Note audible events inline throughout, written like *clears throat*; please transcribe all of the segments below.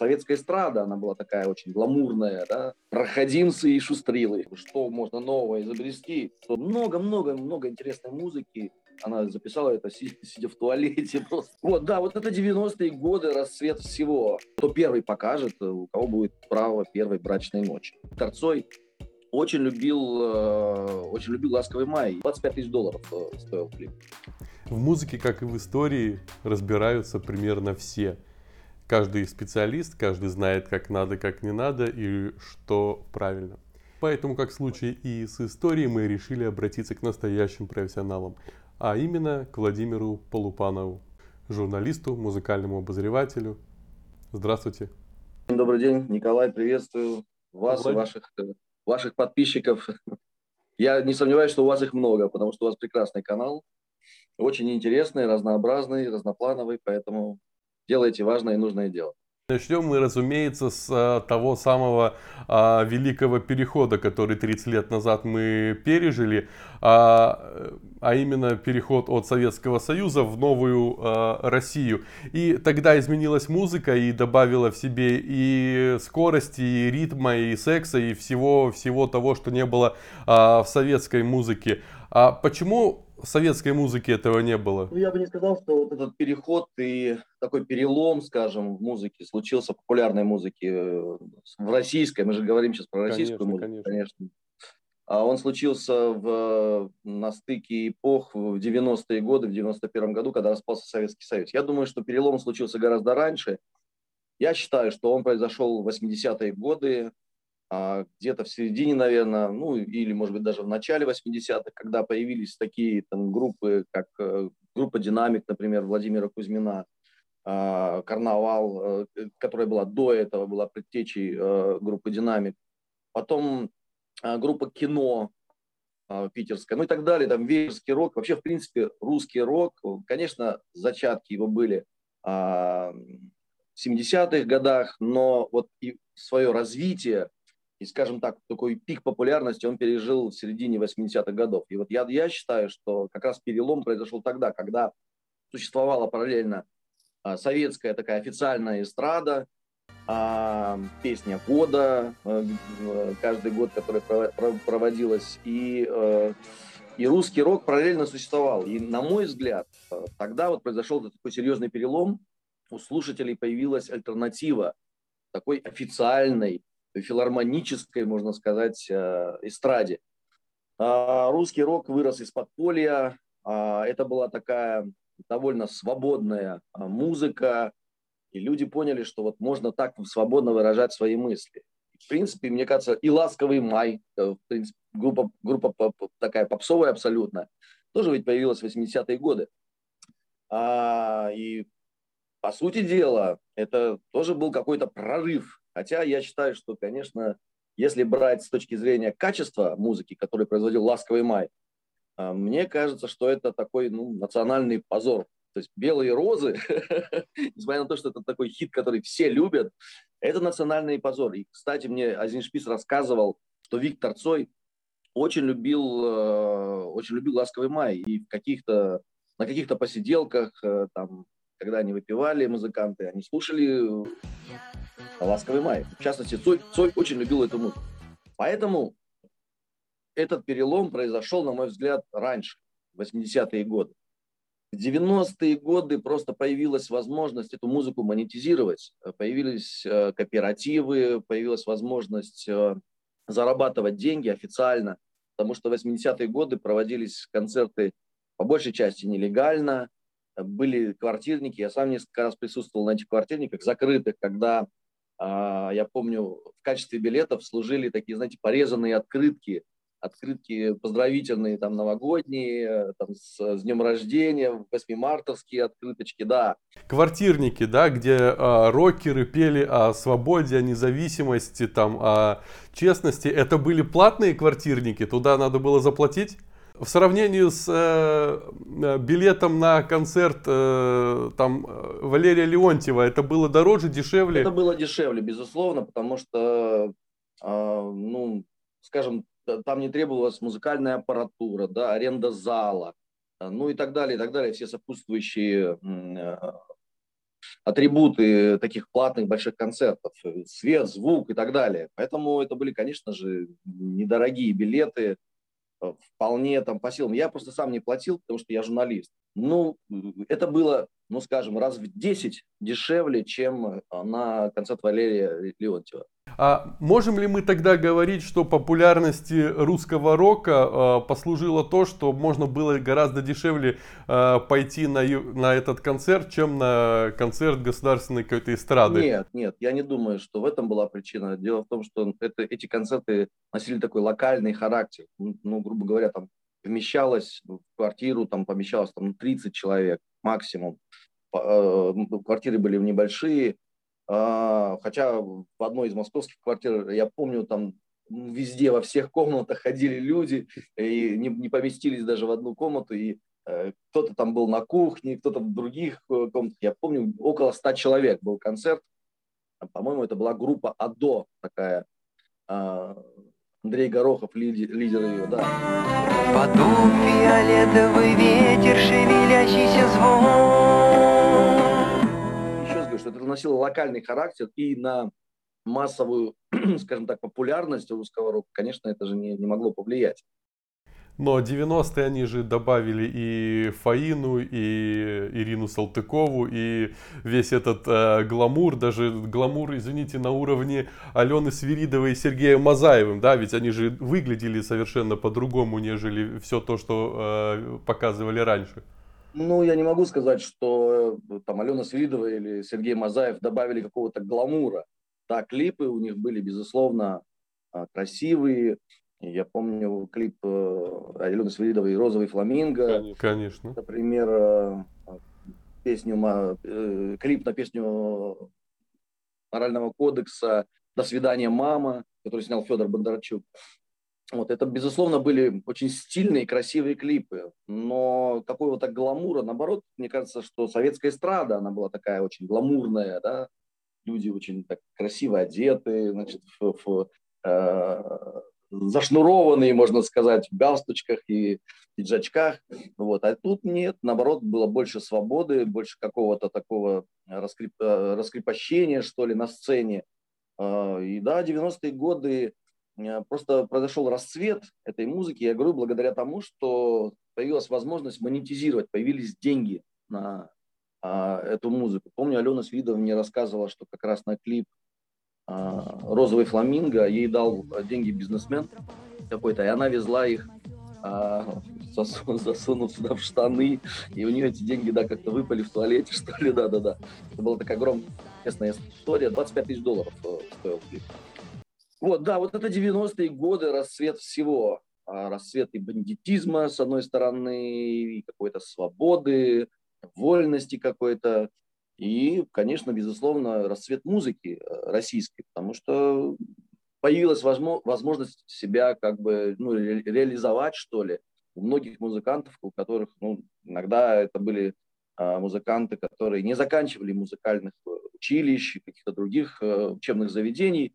советская эстрада, она была такая очень гламурная, да, проходимцы и шустрилы. Что можно нового изобрести? Много-много-много интересной музыки. Она записала это, сидя в туалете *laughs* просто. Вот, да, вот это 90-е годы, расцвет всего. Кто первый покажет, у кого будет право первой брачной ночи. Торцой очень любил, э, очень любил «Ласковый май». 25 тысяч долларов э, стоил клип. В музыке, как и в истории, разбираются примерно все. Каждый специалист, каждый знает, как надо, как не надо и что правильно. Поэтому, как в случае и с историей, мы решили обратиться к настоящим профессионалам, а именно к Владимиру Полупанову, журналисту, музыкальному обозревателю. Здравствуйте. Добрый день, Николай, приветствую вас Влад... и ваших э, ваших подписчиков. *laughs* Я не сомневаюсь, что у вас их много, потому что у вас прекрасный канал, очень интересный, разнообразный, разноплановый, поэтому делайте важное и нужное дело. Начнем мы, разумеется, с а, того самого а, великого перехода, который 30 лет назад мы пережили, а, а именно переход от Советского Союза в новую Россию. И тогда изменилась музыка и добавила в себе и скорости, и ритма, и секса, и всего, всего того, что не было в советской музыке. А почему советской музыки этого не было? Ну, я бы не сказал, что вот этот переход и такой перелом, скажем, в музыке случился, в популярной музыке, э, в российской, мы же говорим сейчас про российскую конечно, музыку, конечно. конечно. А он случился в, на стыке эпох в 90-е годы, в 91 году, когда распался Советский Союз. Я думаю, что перелом случился гораздо раньше. Я считаю, что он произошел в 80-е годы, где-то в середине, наверное, ну или, может быть, даже в начале 80-х, когда появились такие там, группы, как э, группа «Динамик», например, Владимира Кузьмина, а, «Карнавал», э, которая была до этого, была предтечей э, группы «Динамик». Потом а, группа «Кино», питерская, ну и так далее, там веерский рок, вообще, в принципе, русский рок, конечно, зачатки его были в 70-х годах, но вот и свое развитие и, скажем так, такой пик популярности он пережил в середине 80-х годов. И вот я, я считаю, что как раз перелом произошел тогда, когда существовала параллельно а, советская такая официальная эстрада, а, песня года а, каждый год, которая проводилась, и, а, и русский рок параллельно существовал. И, на мой взгляд, тогда вот произошел такой серьезный перелом, у слушателей появилась альтернатива такой официальной, филармонической, можно сказать, э, эстраде. А русский рок вырос из подполья. А это была такая довольно свободная а, музыка, и люди поняли, что вот можно так свободно выражать свои мысли. В принципе, мне кажется, и «Ласковый май», э, в принципе, группа, группа такая попсовая абсолютно, тоже ведь появилась в 80-е годы. А, и, по сути дела, это тоже был какой-то прорыв Хотя я считаю, что, конечно, если брать с точки зрения качества музыки, который производил «Ласковый май», а, мне кажется, что это такой ну, национальный позор. То есть «Белые розы», *laughs* несмотря на то, что это такой хит, который все любят, это национальный позор. И, кстати, мне Азин Шпис рассказывал, что Виктор Цой очень любил, э, очень любил «Ласковый май». И в каких-то, на каких-то посиделках, э, там, когда они выпивали, музыканты, они слушали «Ласковый май». В частности, Цой, Цой очень любил эту музыку. Поэтому этот перелом произошел, на мой взгляд, раньше, в 80-е годы. В 90-е годы просто появилась возможность эту музыку монетизировать. Появились э, кооперативы, появилась возможность э, зарабатывать деньги официально, потому что в 80-е годы проводились концерты по большей части нелегально, были квартирники, я сам несколько раз присутствовал на этих квартирниках, закрытых, когда я помню, в качестве билетов служили такие, знаете, порезанные открытки, открытки поздравительные, там, новогодние, там, с, с днем рождения, 8 мартовские открыточки, да. Квартирники, да, где а, рокеры пели о свободе, о независимости, там, о честности. Это были платные квартирники, туда надо было заплатить? В сравнении с э, э, билетом на концерт э, там Валерия Леонтьева, это было дороже, дешевле? Это было дешевле, безусловно, потому что, э, ну, скажем, там не требовалась музыкальная аппаратура, да, аренда зала, ну и так далее, и так далее, все сопутствующие э, атрибуты таких платных больших концертов, свет, звук и так далее. Поэтому это были, конечно же, недорогие билеты, э, вполне там по силам. Я просто сам не платил, потому что я журналист. Ну, это было, ну, скажем, раз в 10 дешевле, чем на концерт Валерия Леонтьева. А можем ли мы тогда говорить, что популярности русского рока э, послужило то, что можно было гораздо дешевле э, пойти на, на этот концерт, чем на концерт государственной какой-то эстрады? Нет, нет, я не думаю, что в этом была причина. Дело в том, что это, эти концерты носили такой локальный характер. Ну, грубо говоря, там вмещалось в квартиру, там помещалось там 30 человек максимум. Э, квартиры были небольшие, хотя в одной из московских квартир, я помню, там везде, во всех комнатах ходили люди и не, не поместились даже в одну комнату. И э, кто-то там был на кухне, кто-то в других э, комнатах. Я помню, около ста человек был концерт. По-моему, это была группа АДО такая. Э, Андрей Горохов, лидер, лидер ее, да. Подул фиолетовый ветер, шевелящийся звон это носило локальный характер и на массовую, *clears throat* скажем так, популярность русского рока, конечно, это же не, не могло повлиять. Но 90-е они же добавили и Фаину, и Ирину Салтыкову, и весь этот э, гламур, даже гламур, извините, на уровне Алены Свиридовой и Сергея Мазаевым, да, ведь они же выглядели совершенно по-другому, нежели все то, что э, показывали раньше. Ну, я не могу сказать, что э, там Алена Свиридова или Сергей Мазаев добавили какого-то гламура. Да, клипы у них были, безусловно, а, красивые. Я помню клип э, Алены Свиридовой «Розовый фламинго». Конечно. Например, э, песню, клип на песню морального кодекса «До свидания, мама», который снял Федор Бондарчук. Вот, это, безусловно, были очень стильные, красивые клипы, но какого-то гламура, наоборот, мне кажется, что советская эстрада, она была такая очень гламурная, да, люди очень так красиво одеты, значит, в, в, э, зашнурованные, можно сказать, в галстучках и пиджачках, вот, а тут нет, наоборот, было больше свободы, больше какого-то такого раскреп, э, раскрепощения, что ли, на сцене, э, и да, 90-е годы, просто произошел расцвет этой музыки, я говорю, благодаря тому, что появилась возможность монетизировать, появились деньги на а, эту музыку. Помню, Алена Свидова мне рассказывала, что как раз на клип а, «Розовый фламинго» ей дал деньги бизнесмен какой-то, и она везла их а, засунув сюда в штаны, и у нее эти деньги, да, как-то выпали в туалете, *laughs* что ли, да-да-да. Это была такая огромная история, 25 тысяч долларов э, стоил клип. Вот, да, вот это 90-е годы, расцвет всего. А, расцвет и бандитизма, с одной стороны, и какой-то свободы, вольности какой-то. И, конечно, безусловно, расцвет музыки э, российской, потому что появилась возможность себя как бы ну, реализовать, что ли, у многих музыкантов, у которых ну, иногда это были а, музыканты, которые не заканчивали музыкальных э, училищ, каких-то других э, учебных заведений,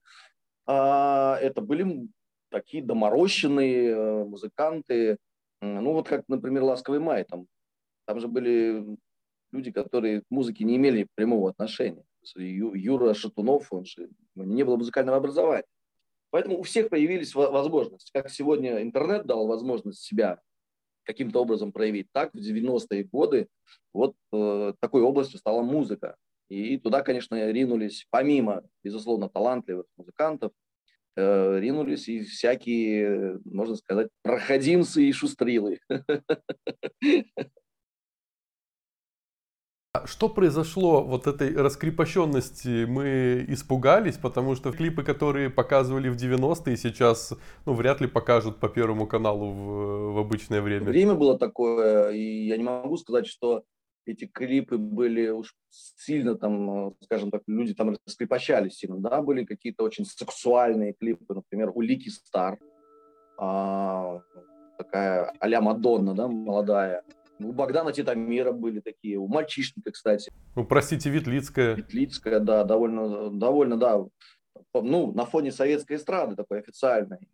это были такие доморощенные э, музыканты, ну вот как, например, «Ласковый май», там, там же были люди, которые к музыке не имели прямого отношения. Юра Шатунов, он же, не было музыкального образования. Поэтому у всех появились возможности. Как сегодня интернет дал возможность себя каким-то образом проявить, так в 90-е годы вот э, такой областью стала музыка. И туда, конечно, ринулись, помимо, безусловно, талантливых музыкантов, э, ринулись и всякие, можно сказать, проходимцы и шустрилы. А что произошло вот этой раскрепощенности? Мы испугались, потому что клипы, которые показывали в 90-е, сейчас ну, вряд ли покажут по Первому каналу в, в обычное время. Время было такое, и я не могу сказать, что эти клипы были уж сильно там, э, скажем так, люди там раскрепощались сильно, да, были какие-то очень сексуальные клипы, например, у Лики Стар, а, такая а-ля Мадонна, да, молодая. У Богдана Титамира были такие, у Мальчишника, кстати. Ну, простите, Ветлицкая. Ветлицкая, да, довольно, довольно, да, ну, на фоне советской эстрады такой официальной.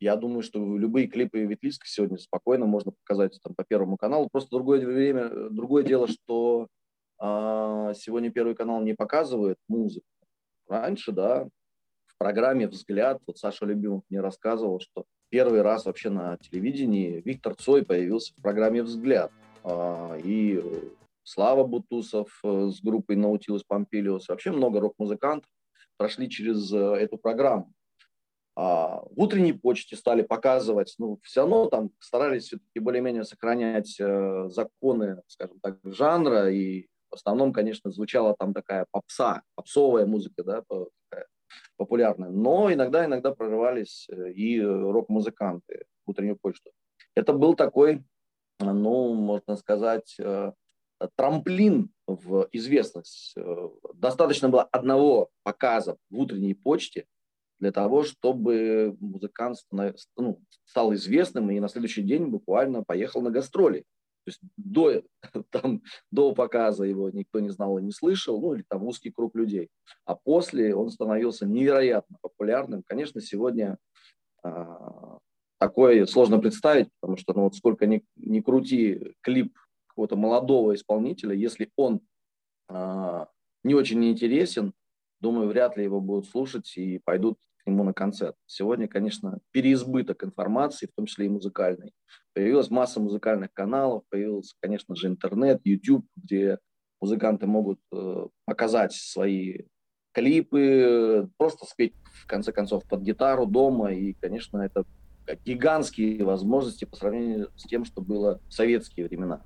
Я думаю, что любые клипы Ветлицка сегодня спокойно можно показать там, по Первому каналу. Просто другое время, другое дело, что а, сегодня Первый канал не показывает музыку. Раньше, да, в программе «Взгляд», вот Саша Любимов мне рассказывал, что первый раз вообще на телевидении Виктор Цой появился в программе «Взгляд». А, и Слава Бутусов э, с группой Наутилус Помпилиус, вообще много рок-музыкантов прошли через э, эту программу. А в утренней почте стали показывать, ну, все равно там старались все-таки более-менее сохранять э, законы, скажем так, жанра, и в основном, конечно, звучала там такая попса, попсовая музыка, да, популярная. Но иногда, иногда прорывались и рок-музыканты в утреннюю почту. Это был такой, ну, можно сказать, трамплин в известность. Э, достаточно было одного показа в утренней почте для того, чтобы музыкант ну, стал известным и на следующий день буквально поехал на гастроли. То есть до, *laughs* там, до показа его никто не знал и не слышал, ну или там узкий круг людей. А после он становился невероятно популярным. Конечно, сегодня а, такое сложно представить, потому что ну, вот сколько ни, ни крути клип какого-то молодого исполнителя, если он э, не очень интересен, думаю, вряд ли его будут слушать и пойдут к нему на концерт. Сегодня, конечно, переизбыток информации, в том числе и музыкальной. Появилась масса музыкальных каналов, появился, конечно же, интернет, YouTube, где музыканты могут э, показать свои клипы, просто спеть, в конце концов, под гитару дома. И, конечно, это гигантские возможности по сравнению с тем, что было в советские времена.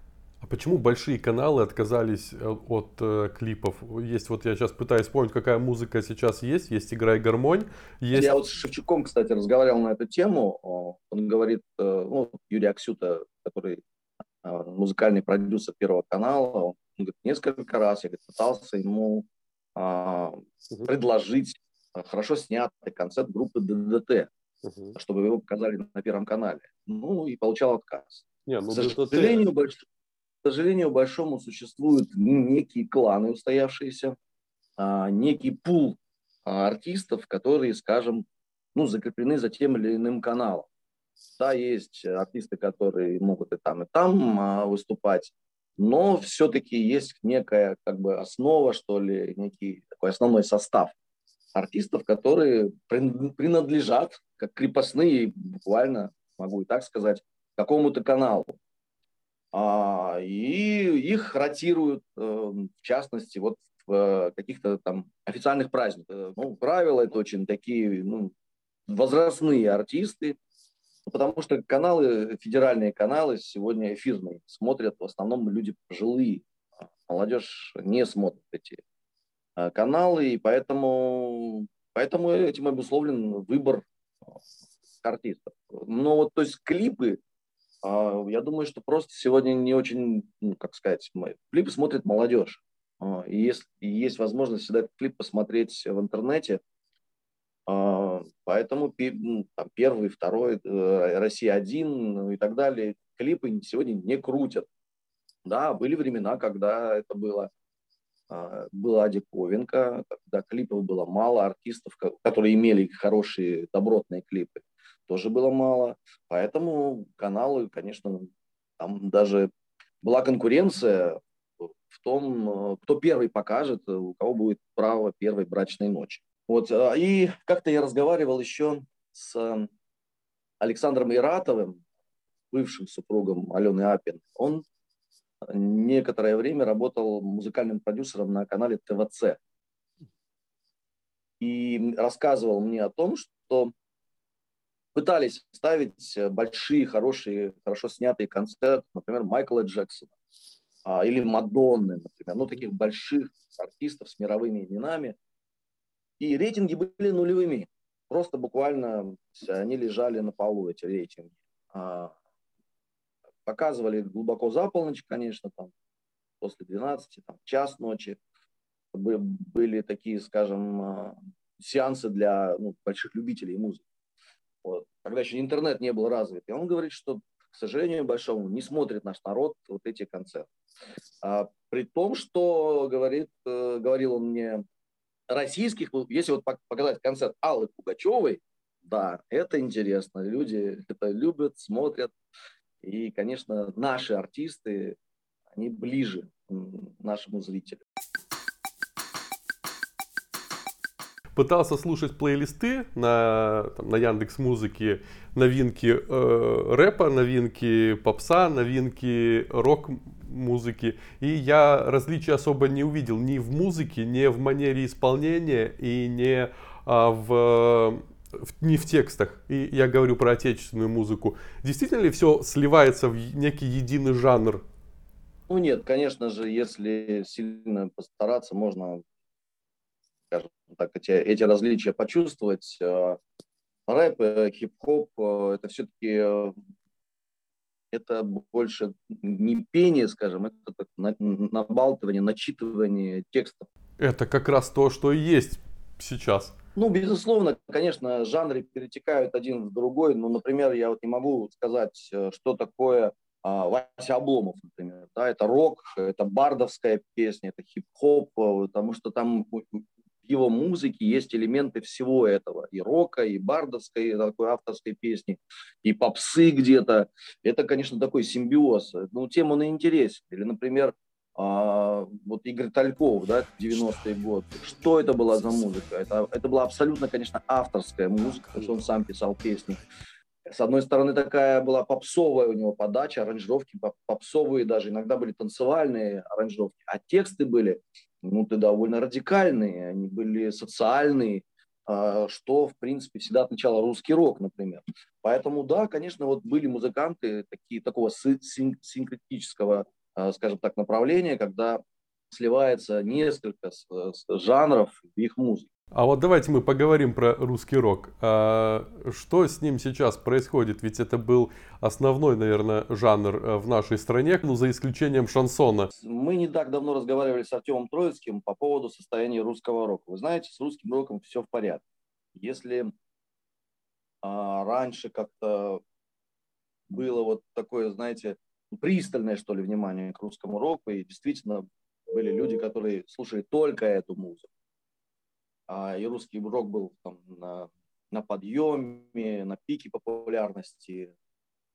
Почему большие каналы отказались э, от э, клипов? Есть вот я сейчас пытаюсь вспомнить, какая музыка сейчас есть. Есть «Играй гармонь». Есть... Я вот с Шевчуком, кстати, разговаривал на эту тему. Он говорит, э, ну, Юрий Аксюта, который э, музыкальный продюсер Первого канала, он говорит, несколько раз я говорит, пытался ему а, предложить хорошо снятый концерт группы ДДТ, угу. чтобы его показали на Первом канале. Ну, и получал отказ. Не, ну, К сожалению, ДДТ... больш сожалению, большому существуют некие кланы устоявшиеся, а, некий пул а, артистов, которые, скажем, ну, закреплены за тем или иным каналом. Да, есть артисты, которые могут и там, и там а, выступать, но все-таки есть некая как бы основа, что ли, некий такой основной состав артистов, которые принадлежат, как крепостные, буквально, могу и так сказать, какому-то каналу. А, и их ротируют, э, в частности, вот в э, каких-то там официальных праздниках. Ну, правила это очень такие ну, возрастные артисты, потому что каналы, федеральные каналы сегодня эфирные, смотрят в основном люди пожилые. Молодежь не смотрит эти э, каналы, и поэтому, поэтому этим обусловлен выбор артистов. Но вот, то есть клипы, я думаю, что просто сегодня не очень, ну, как сказать, клипы смотрит молодежь. А, и есть, есть возможность всегда этот клип посмотреть в интернете. А, поэтому ну, там, первый, второй, э, Россия один ну, и так далее, клипы сегодня не крутят. Да, были времена, когда это было была диковинка, когда клипов было мало, артистов, которые имели хорошие, добротные клипы тоже было мало. Поэтому каналы, конечно, там даже была конкуренция в том, кто первый покажет, у кого будет право первой брачной ночи. Вот. А, и как-то я разговаривал еще с Александром Иратовым, бывшим супругом Алены Апин. Он некоторое время работал музыкальным продюсером на канале ТВЦ. И рассказывал мне о том, что пытались ставить э, большие, хорошие, хорошо снятые концерты, например, Майкла Джексона а, или Мадонны, например, ну, таких больших артистов с мировыми именами. И рейтинги были нулевыми. Просто буквально они лежали на полу, эти рейтинги. А, показывали глубоко за полночь, конечно, там, после 12, там, час ночи. Были такие, скажем, а, сеансы для ну, больших любителей музыки вот, когда еще интернет не был развит. И он говорит, что, к сожалению большому, не смотрит наш народ вот эти концерты. А, при том, что, говорит, э, говорил он мне, российских, если вот показать концерт Аллы Пугачевой, да, это интересно, люди это любят, смотрят. И, конечно, наши артисты, они ближе нашему зрителю. Пытался слушать плейлисты на, там, на Яндекс Музыке, новинки э, рэпа, новинки попса, новинки рок-музыки. И я различия особо не увидел ни в музыке, ни в манере исполнения и не а, в не в текстах, и я говорю про отечественную музыку, действительно ли все сливается в некий единый жанр? Ну нет, конечно же, если сильно постараться, можно, скажем так, эти, эти различия почувствовать. Э, рэп, э, хип-хоп, э, это все-таки это больше не пение, скажем, это так, набалтывание, начитывание текстов. Это как раз то, что и есть сейчас. Ну, безусловно, конечно, жанры перетекают один в другой. Ну, например, я вот не могу сказать, что такое а, Вася Обломов, например. Да, это рок, это бардовская песня, это хип-хоп, потому что там в его музыке есть элементы всего этого. И рока, и бардовской, и такой авторской песни, и попсы где-то. Это, конечно, такой симбиоз. Ну, тем он и интересен. Или, например, а, вот Игорь Тальков, да, 90-е годы. Что это была за музыка? Это, это была абсолютно, конечно, авторская музыка, потому что он сам писал песни. С одной стороны, такая была попсовая у него подача, аранжировки попсовые даже, иногда были танцевальные аранжировки, а тексты были, ну, ты довольно радикальные, они были социальные, а, что, в принципе, всегда отмечало русский рок, например. Поэтому, да, конечно, вот были музыканты такие, такого синкретического Э, скажем так, направление, когда сливается несколько жанров в их музыке. А вот давайте мы поговорим про русский рок. А что с ним сейчас происходит? Ведь это был основной, наверное, жанр э, в нашей стране, ну, за исключением шансона. Мы не так давно разговаривали с Артемом Троицким по поводу состояния русского рока. Вы знаете, с русским роком все в порядке. Если а, раньше как-то было вот такое, знаете, пристальное, что ли, внимание к русскому року, и действительно были люди, которые слушали только эту музыку. А, и русский рок был там, на, на подъеме, на пике популярности.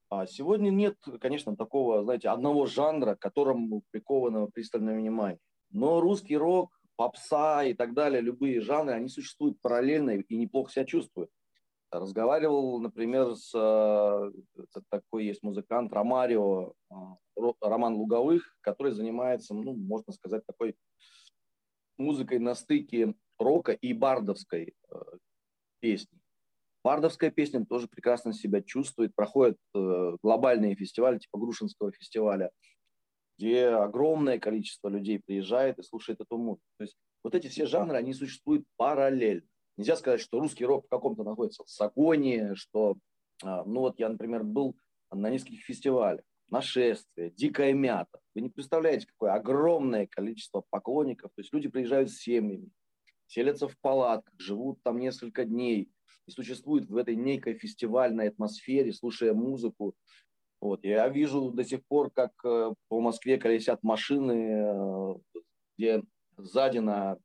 А сегодня нет, конечно, такого, знаете, одного жанра, к которому приковано пристальное внимание. Но русский рок, попса и так далее, любые жанры, они существуют параллельно и неплохо себя чувствуют. Разговаривал, например, с э, такой есть музыкант Ромарио, э, Роман Луговых, который занимается, ну, можно сказать, такой музыкой на стыке рока и бардовской э, песни. Бардовская песня тоже прекрасно себя чувствует. Проходят глобальные фестивали, типа Грушинского фестиваля, где огромное количество людей приезжает и слушает эту музыку. То есть вот эти все жанры, они существуют параллельно. Нельзя сказать, что русский рок в каком-то находится в загоне, что, а, ну вот я, например, был на нескольких фестивалях, нашествие, дикая мята. Вы не представляете, какое огромное количество поклонников. То есть люди приезжают с семьями, селятся в палатках, живут там несколько дней и существуют в этой некой фестивальной атмосфере, слушая музыку. Вот. Я вижу до сих пор, как э, по Москве колесят машины, э, где сзади на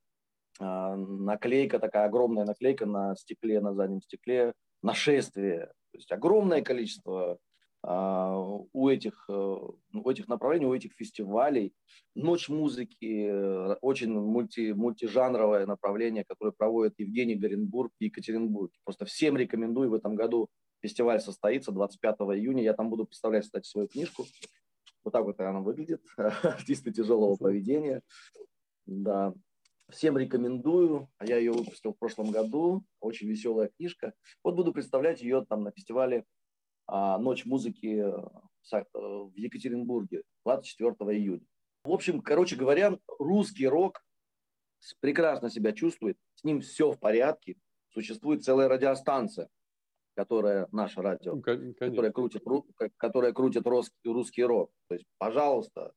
а, наклейка, такая огромная наклейка на стекле, на заднем стекле, нашествие. То есть огромное количество у этих, э, у этих направлений, у этих фестивалей. Ночь музыки, очень мульти, мультижанровое направление, которое проводит Евгений Горенбург и Екатеринбург. Просто всем рекомендую в этом году. Фестиваль состоится 25 июня. Я там буду представлять, кстати, свою книжку. Вот так вот она выглядит. *laughs* Артисты тяжелого поведения. Да. Всем рекомендую. Я ее выпустил в прошлом году. Очень веселая книжка. Вот буду представлять ее там на фестивале а, «Ночь музыки» э, э, в Екатеринбурге 24 июня. В общем, короче говоря, русский рок прекрасно себя чувствует. С ним все в порядке. Существует целая радиостанция, которая наша радио, которая крутит, которая крутит русский рок. То есть, пожалуйста,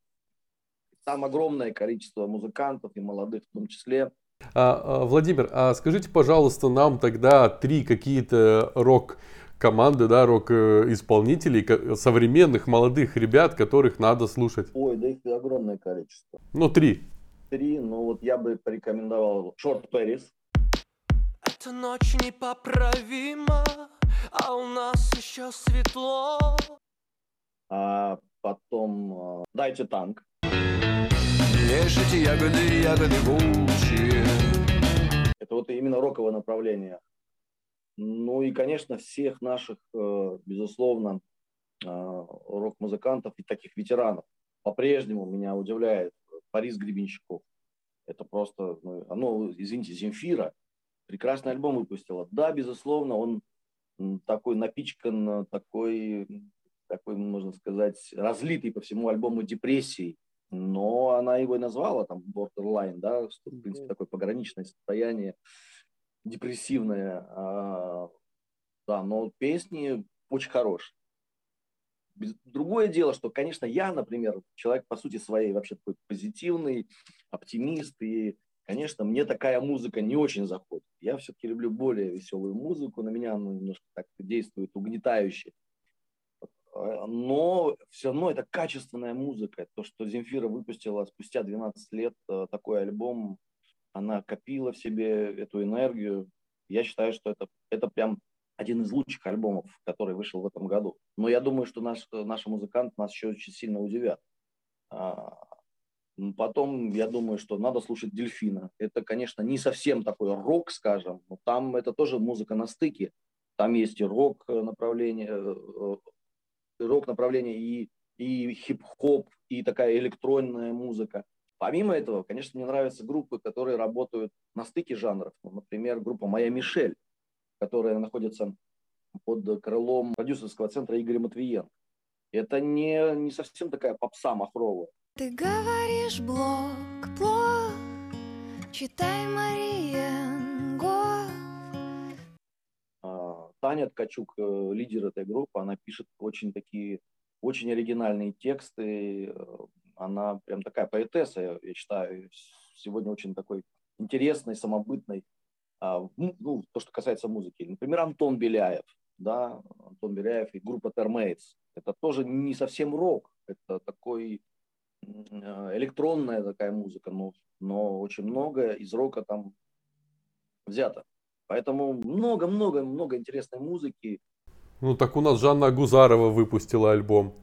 там огромное количество музыкантов и молодых в том числе. А, а, Владимир, а скажите, пожалуйста, нам тогда три какие-то рок команды, да, рок-исполнителей, современных молодых ребят, которых надо слушать. Ой, да их огромное количество. Ну, три. Три, ну вот я бы порекомендовал Шорт Пэрис. Эта ночь непоправима, а у нас еще светло. А потом а, Дайте танк. Нежите ягоды, ягоды волчьи. Это вот именно роковое направление. Ну и, конечно, всех наших, э, безусловно, э, рок-музыкантов и таких ветеранов. По-прежнему меня удивляет Борис Гребенщиков. Это просто, ну, оно, извините, Земфира. Прекрасный альбом выпустила. Да, безусловно, он такой напичкан, такой, такой, можно сказать, разлитый по всему альбому депрессии. Но она его и назвала там borderline, да, что, в принципе, такое пограничное состояние депрессивное. А, да, но песни очень хорошие. Другое дело, что, конечно, я, например, человек по сути своей вообще такой позитивный, оптимист, и, конечно, мне такая музыка не очень заходит. Я все-таки люблю более веселую музыку, на меня она немножко так действует угнетающе. Но все равно это качественная музыка. То, что Земфира выпустила спустя 12 лет э, такой альбом, она копила в себе эту энергию. Я считаю, что это, это прям один из лучших альбомов, который вышел в этом году. Но я думаю, что наш, наши музыканты нас еще очень сильно удивят. А, потом, я думаю, что надо слушать Дельфина. Это, конечно, не совсем такой рок, скажем, но там это тоже музыка на стыке. Там есть и рок направление, э, рок направление и, и хип-хоп, и такая электронная музыка. Помимо этого, конечно, мне нравятся группы, которые работают на стыке жанров. Например, группа «Моя Мишель», которая находится под крылом продюсерского центра Игоря Матвиенко. Это не, не совсем такая попса махровая. Ты говоришь блок, блок, читай Мариенго. А, Таня Ткачук, э, лидер этой группы, она пишет очень такие, очень оригинальные тексты. Она прям такая поэтесса, я считаю, сегодня очень такой интересный, самобытный. А, ну, то, что касается музыки. Например, Антон Беляев, да, Антон Беляев и группа Термейтс. Это тоже не совсем рок, это такой а, электронная такая музыка, но, но очень много из рока там взято. Поэтому много-много-много интересной музыки. Ну так у нас Жанна Гузарова выпустила альбом.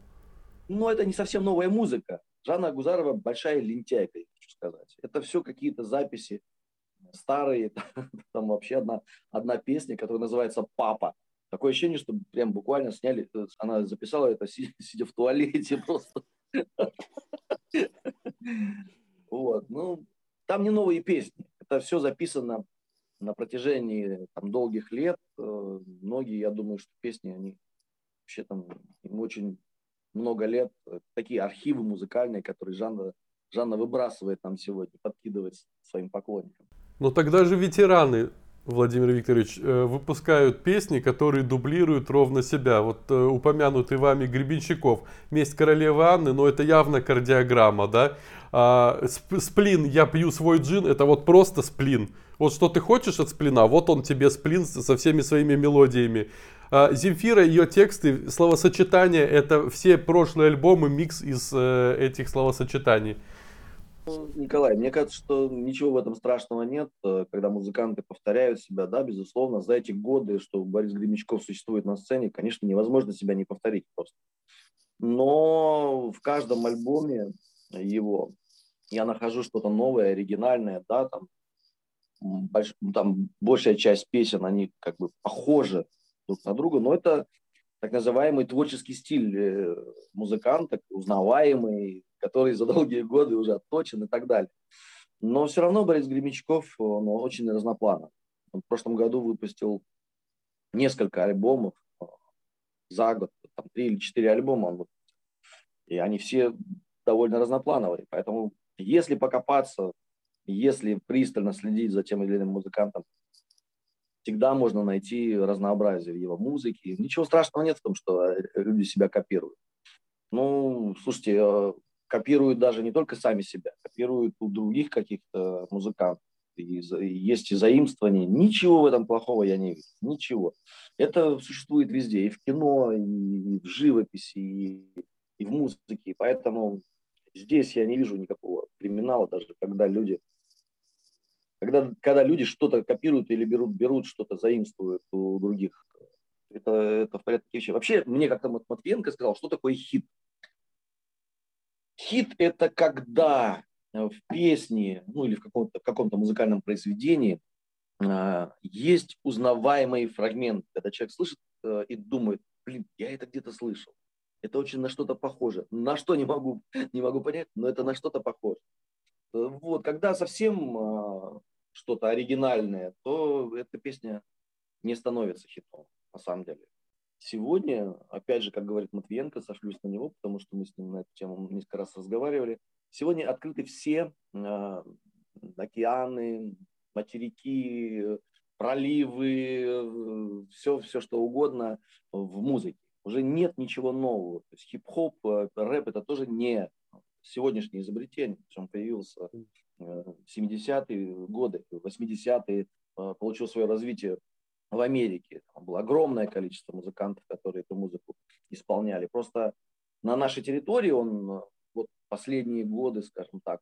Но это не совсем новая музыка. Жанна Гузарова большая лентяйка, хочу сказать. Это все какие-то записи старые, *laughs* там вообще одна, одна песня, которая называется «Папа». Такое ощущение, что прям буквально сняли, э, она записала это *laughs* сидя в туалете просто. Вот, ну, там не новые песни, это все записано на протяжении там, долгих лет. Э, многие, я думаю, что песни, они вообще там им очень много лет. Такие архивы музыкальные, которые Жанна, Жанна выбрасывает нам сегодня, подкидывает своим поклонникам. Но тогда же ветераны, Владимир Викторович, э, выпускают песни, которые дублируют ровно себя. Вот э, упомянутый вами Гребенщиков, «Месть королевы Анны», но это явно кардиограмма, да? А, сплин «Я пью свой джин» это вот просто сплин. Вот что ты хочешь от сплина, вот он тебе сплин со всеми своими мелодиями. А, Земфира, ее тексты, словосочетания, это все прошлые альбомы, микс из э, этих словосочетаний. Николай, мне кажется, что ничего в этом страшного нет, э, когда музыканты повторяют себя, да, безусловно, за эти годы, что Борис Гремячков существует на сцене, конечно, невозможно себя не повторить просто. Но в каждом альбоме его я нахожу что-то новое, оригинальное, да, там, больш, там большая часть песен, они как бы похожи друг на друга, но это так называемый творческий стиль э, музыканта, узнаваемый, который за долгие годы уже отточен и так далее. Но все равно Борис Гремячков, он очень разнопланов. Он в прошлом году выпустил несколько альбомов э, за год, там три или четыре альбома он выпустил. И они все довольно разноплановые. Поэтому если покопаться, если пристально следить за тем или иным музыкантом, всегда можно найти разнообразие в его музыке. Ничего страшного нет в том, что э, люди себя копируют. Ну, слушайте, э, копируют даже не только сами себя, копируют у других каких-то музыкантов. И есть и заимствования. Ничего в этом плохого я не вижу. Ничего. Это существует везде. И в кино, и в живописи, и, и в музыке. Поэтому здесь я не вижу никакого криминала, даже когда люди когда, когда люди что-то копируют или берут, берут что-то, заимствуют у других, это, это в порядке вещей. Вообще, мне как-то Матвиенко сказал, что такое хит. Хит – это когда в песне, ну или в каком-то каком музыкальном произведении есть узнаваемый фрагмент, когда человек слышит и думает, блин, я это где-то слышал. Это очень на что-то похоже. На что не могу, *laughs* не могу понять, но это на что-то похоже. Вот, когда совсем а, что-то оригинальное, то эта песня не становится хитом, на самом деле. Сегодня, опять же, как говорит Матвиенко, сошлюсь на него, потому что мы с ним на эту тему несколько раз разговаривали. Сегодня открыты все э, океаны, материки, проливы, все, все что угодно в музыке. Уже нет ничего нового. То есть хип-хоп, э, рэп это тоже не сегодняшнее изобретение. Он появился 70-е годы, 80-е, э, получил свое развитие в Америке. Там было огромное количество музыкантов, которые эту музыку исполняли. Просто на нашей территории он э, вот последние годы, скажем так,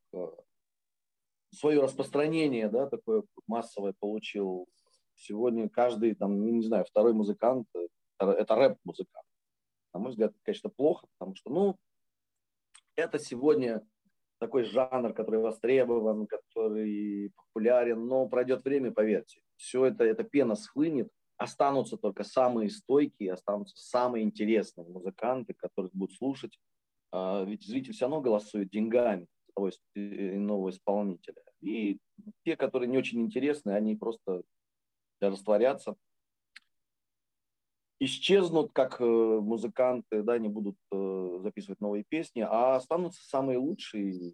свое распространение, да, такое массовое получил. Сегодня каждый, там, ну, не знаю, второй музыкант, это рэп-музыкант. На мой взгляд, конечно, плохо, потому что, ну, это сегодня такой жанр, который востребован, который популярен, но пройдет время, поверьте, все это, эта пена схлынет, останутся только самые стойкие, останутся самые интересные музыканты, которых будут слушать. А, ведь зритель все равно голосует деньгами того иного исполнителя. И те, которые не очень интересны, они просто растворятся исчезнут как э, музыканты, да, не будут э, записывать новые песни, а останутся самые лучшие.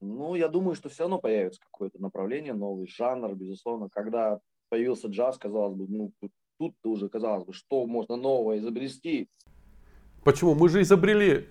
Ну, я думаю, что все равно появится какое-то направление, новый жанр, безусловно. Когда появился джаз, казалось бы, ну, тут уже казалось бы, что можно новое изобрести. Почему? Мы же изобрели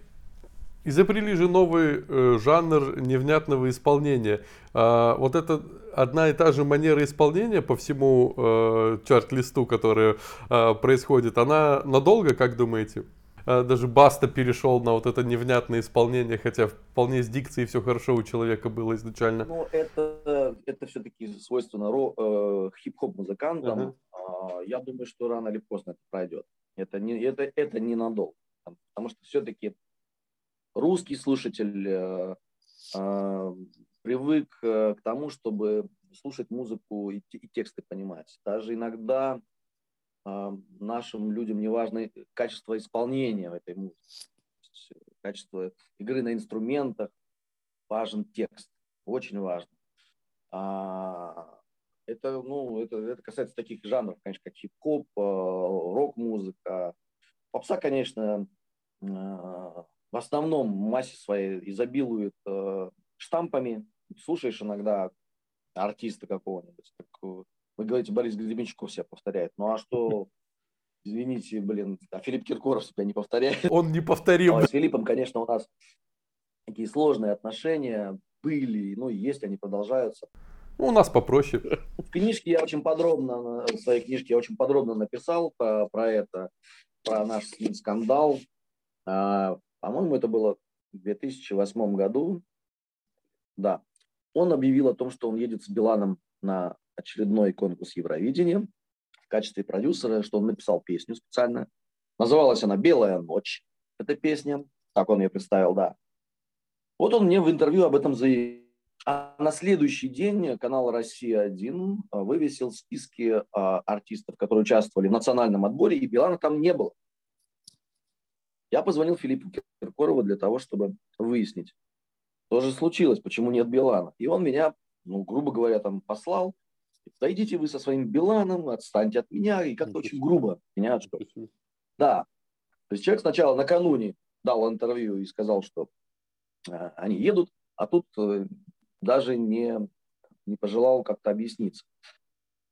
изобрели же новый э, жанр невнятного исполнения. А, вот это одна и та же манера исполнения по всему э, чарт-листу, которая э, происходит, она надолго, как думаете? Э, даже Баста перешел на вот это невнятное исполнение, хотя вполне с дикцией все хорошо у человека было изначально. Ну, это, это все-таки свойственно э, хип-хоп музыкантам. Uh-huh. Э, я думаю, что рано или поздно это пройдет. Это не, это, это не надолго. Потому что все-таки русский слушатель э, э, привык э, к тому, чтобы слушать музыку и, и тексты понимать. Даже иногда нашим людям не важно качество исполнения в этой музыке, качество игры на инструментах, важен текст, очень важно. А, это, ну, это, это касается таких жанров, конечно, как хип-хоп, рок-музыка. Попса, конечно, в основном массе своей изобилует э, штампами. Слушаешь иногда артиста какого-нибудь. Как, вы говорите, Борис Гребенщиков себя повторяет. Ну а что, *laughs* извините, блин, а Филипп Киркоров себя не повторяет? Он не повторил. А с Филиппом, конечно, у нас такие сложные отношения были, ну, есть, они продолжаются. Ну, у нас попроще. В книжке я очень подробно, в своей книжке я очень подробно написал про, про это, про наш скандал. А, по-моему, это было в 2008 году. Да. Он объявил о том, что он едет с Биланом на очередной конкурс Евровидения в качестве продюсера, что он написал песню специально. Называлась она «Белая ночь». Эта песня. Так он ее представил, да. Вот он мне в интервью об этом заявил. А на следующий день канал «Россия-1» вывесил списки а, артистов, которые участвовали в национальном отборе, и Билана там не было. Я позвонил Филиппу Киркорову для того, чтобы выяснить, что же случилось, почему нет Билана. И он меня, ну, грубо говоря, там послал. Дойдите вы со своим Биланом, отстаньте от меня. И как-то очень грубо меня что. Да. То есть человек сначала накануне дал интервью и сказал, что э, они едут, а тут э, даже не, не пожелал как-то объясниться.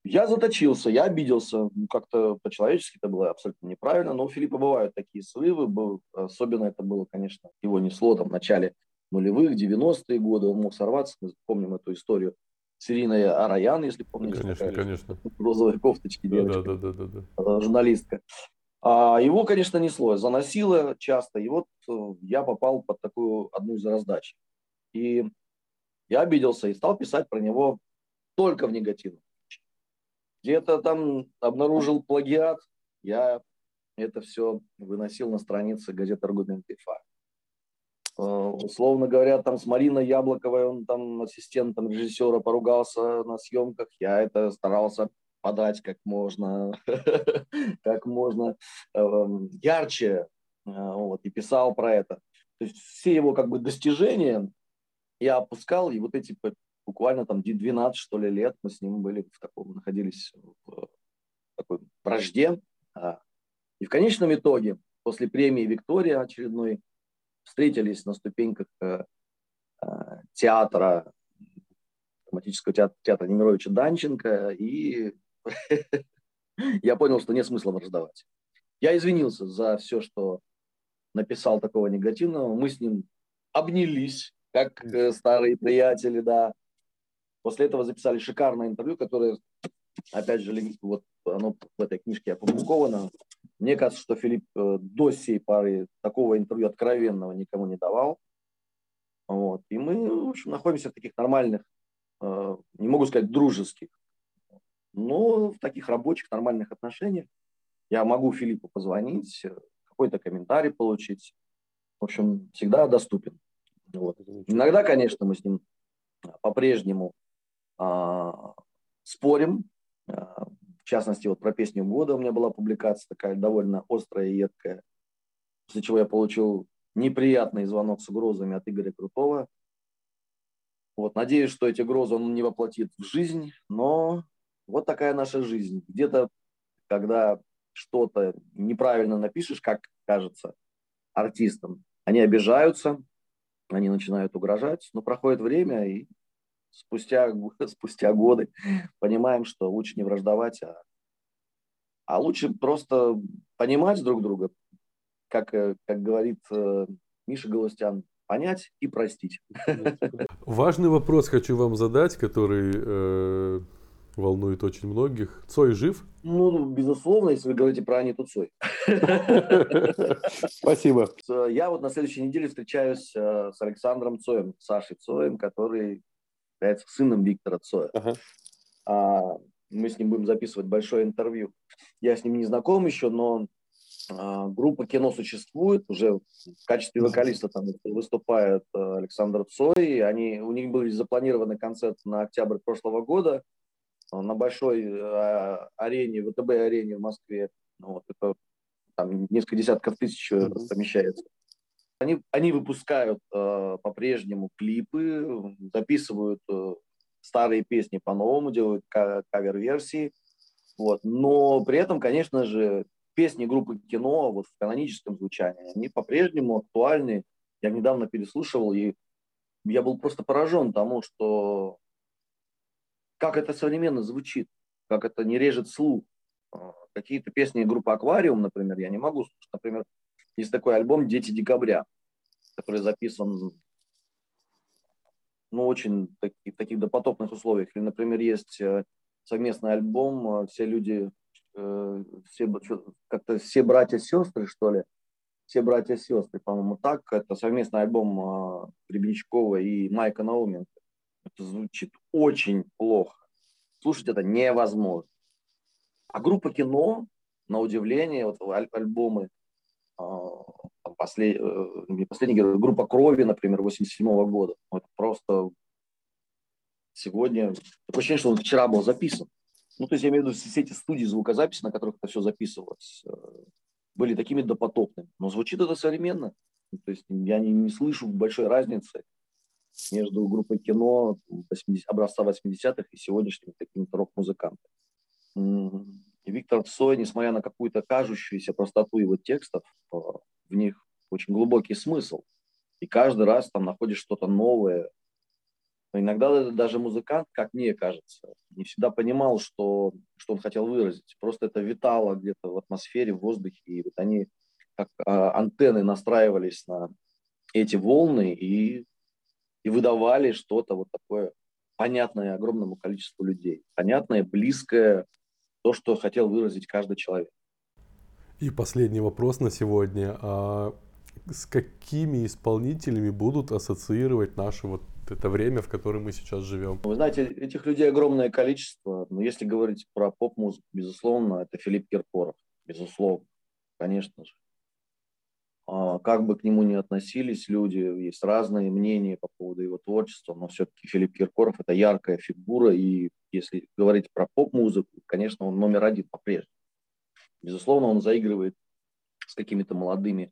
Я заточился, я обиделся, как-то по-человечески это было абсолютно неправильно, но у Филиппа бывают такие срывы, особенно это было, конечно, его несло там в начале нулевых, 90-е годы, он мог сорваться, мы помним эту историю с Ириной Араян, если помните. Конечно, конечно. Розовые кофточки девочка, да, да, да, да, да. журналистка. А его, конечно, несло, заносило часто, и вот э, я попал под такую одну из раздач. И я обиделся и стал писать про него только в негативном где-то там обнаружил плагиат, я это все выносил на страницы газеты «Аргументы и факты». условно говоря, там с Мариной Яблоковой, он там ассистентом режиссера поругался на съемках, я это старался подать как можно, *laughs* как можно эм, ярче, вот, и писал про это. То есть все его как бы достижения я опускал, и вот эти буквально там 12, что ли, лет мы с ним были в таком, находились в такой вражде. А, и в конечном итоге, после премии «Виктория» очередной, встретились на ступеньках э, э, театра, драматического театра, театра Немировича Данченко, и *laughs* я понял, что нет смысла враждовать. Я извинился за все, что написал такого негативного. Мы с ним обнялись, как э, старые приятели, да. После этого записали шикарное интервью, которое, опять же, вот оно в этой книжке опубликовано. Мне кажется, что Филипп э, до сей поры такого интервью откровенного никому не давал. Вот. И мы, в общем, находимся в таких нормальных, э, не могу сказать дружеских, но в таких рабочих, нормальных отношениях. Я могу Филиппу позвонить, какой-то комментарий получить. В общем, всегда доступен. Вот. Иногда, конечно, мы с ним по-прежнему спорим. А, в частности, вот про песню года у меня была публикация такая довольно острая и едкая, после чего я получил неприятный звонок с угрозами от Игоря Крутого. Вот, надеюсь, что эти угрозы он не воплотит в жизнь, но вот такая наша жизнь. Где-то, когда что-то неправильно напишешь, как кажется артистам, они обижаются, они начинают угрожать, но проходит время, и спустя, *laughs* спустя годы понимаем, что лучше не враждовать, а, а лучше просто понимать друг друга, как, э, как говорит э, Миша Галустян, понять и простить. Важный вопрос хочу вам задать, который э, волнует очень многих. Цой жив? Ну, безусловно, если вы говорите про Аниту Цой. *laughs* Спасибо. Я вот на следующей неделе встречаюсь э, с Александром Цоем, Сашей Цоем, который является сыном Виктора Цоя. А, мы с ним будем записывать большое интервью. Я с ним не знаком еще, но а, группа кино существует, уже в качестве вокалиста там выступает э, Александр Цой. Они, у них был запланированы концерт на октябрь прошлого года на большой э, арене, ВТБ-арене в Москве. Ну, вот это там несколько десятков тысяч mm-hmm. помещается. Они, они выпускают э, по-прежнему клипы, записывают э, старые песни по-новому, делают кавер-версии. Вот. Но при этом, конечно же, песни группы кино вот в каноническом звучании, они по-прежнему актуальны. Я недавно переслушивал, и я был просто поражен тому, что как это современно звучит, как это не режет слух. А, какие-то песни группы «Аквариум», например, я не могу слушать. Например, есть такой альбом «Дети декабря», который записан ну, очень таки, таких допотопных условиях. Или, например, есть э, совместный альбом э, «Все люди», э, все, как-то «Все братья-сестры», что ли, «Все братья-сестры», по-моему, так. Это совместный альбом Гребенщикова и Майка Науменко. Это звучит очень плохо. Слушать это невозможно. А группа кино, на удивление, вот аль- альбомы, э, послед, э, последний группа крови, например, 87 -го года. Вот просто сегодня такое ощущение, что он вчера был записан. Ну, то есть я имею в виду все эти студии звукозаписи, на которых это все записывалось, э, были такими допотопными. Но звучит это современно. То есть я не, не слышу большой разницы между группой кино 80, образца 80-х и сегодняшними какими-то рок-музыкантами. Виктор Цой, несмотря на какую-то кажущуюся простоту его текстов, э, в них очень глубокий смысл. И каждый раз там находишь что-то новое. Но иногда даже музыкант, как мне кажется, не всегда понимал, что, что он хотел выразить. Просто это витало где-то в атмосфере, в воздухе. И вот они как а, антенны настраивались на эти волны и и выдавали что-то вот такое понятное огромному количеству людей, понятное, близкое, то, что хотел выразить каждый человек. И последний вопрос на сегодня. А с какими исполнителями будут ассоциировать наше вот это время, в котором мы сейчас живем? Вы знаете, этих людей огромное количество. Но если говорить про поп-музыку, безусловно, это Филипп Киркоров. Безусловно, конечно же. а, как бы к нему ни относились люди, есть разные мнения по поводу его творчества, но все-таки Филипп Киркоров – это яркая фигура, и если говорить про поп-музыку, конечно, он номер один по-прежнему. Безусловно, он заигрывает с какими-то молодыми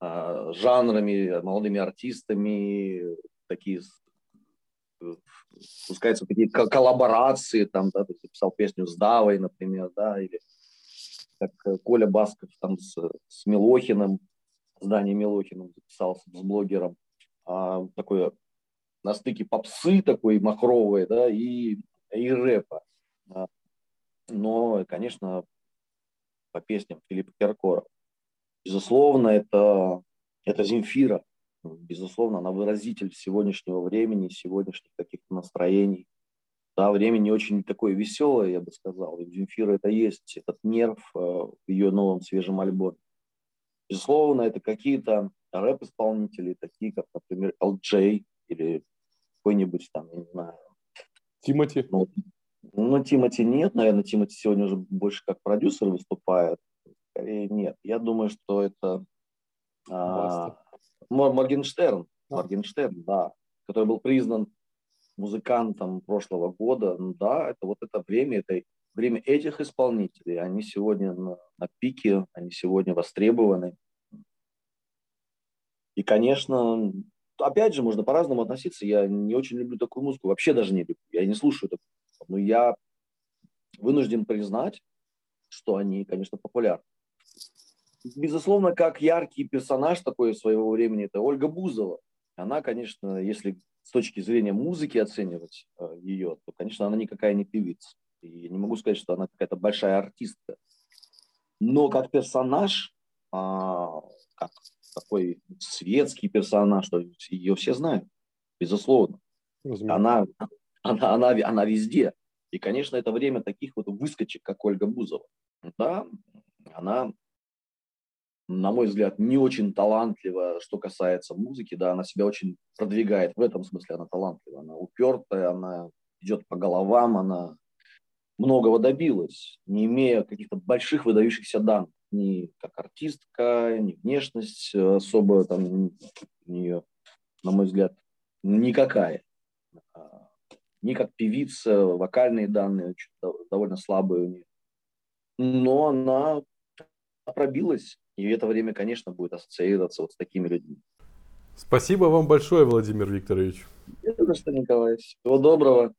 а, жанрами, молодыми артистами, такие пускаются такие коллаборации, там, да, ты писал песню с Давой, например, да, или как Коля Басков там с, с Милохиным, с Даней Милохиным записался с блогером, а, такое на стыке попсы такой махровой, да, и, и рэпа. А, но, конечно, по песням Филиппа Киркорова. Безусловно, это, это Земфира. Безусловно, она выразитель сегодняшнего времени, сегодняшних каких-то настроений. Да, время не очень такое веселое, я бы сказал. И Земфира это есть, этот нерв э, в ее новом свежем альбоме. Безусловно, это какие-то рэп-исполнители, такие как, например, LJ или какой-нибудь там, я не знаю. Тимати? Ну, ну, Тимати нет, наверное, Тимати сегодня уже больше как продюсер выступает. Скорее нет. Я думаю, что это а, Моргенштерн. Моргенштерн, да. Который был признан музыкантом прошлого года. Ну, да, это вот это время, это время этих исполнителей. Они сегодня на, на пике, они сегодня востребованы. И, конечно, опять же, можно по-разному относиться. Я не очень люблю такую музыку, вообще даже не люблю. Я не слушаю такую. Но я вынужден признать, что они, конечно, популярны. Безусловно, как яркий персонаж такой своего времени, это Ольга Бузова. Она, конечно, если с точки зрения музыки оценивать э, ее, то, конечно, она никакая не певица. И не могу сказать, что она какая-то большая артистка. Но как персонаж, а, как такой светский персонаж, что ее все знают, безусловно. Она, она, она, она везде. И, конечно, это время таких вот выскочек, как Ольга Бузова. Да, она, на мой взгляд, не очень талантлива, что касается музыки. Да, она себя очень продвигает. В этом смысле она талантлива. Она упертая, она идет по головам, она многого добилась, не имея каких-то больших выдающихся данных ни как артистка, ни внешность особо там у нее, на мой взгляд, никакая. А, ни как певица, вокальные данные довольно слабые у нее. Но она пробилась, и это время, конечно, будет ассоциироваться вот с такими людьми. Спасибо вам большое, Владимир Викторович. Это что, Николай. Всего доброго.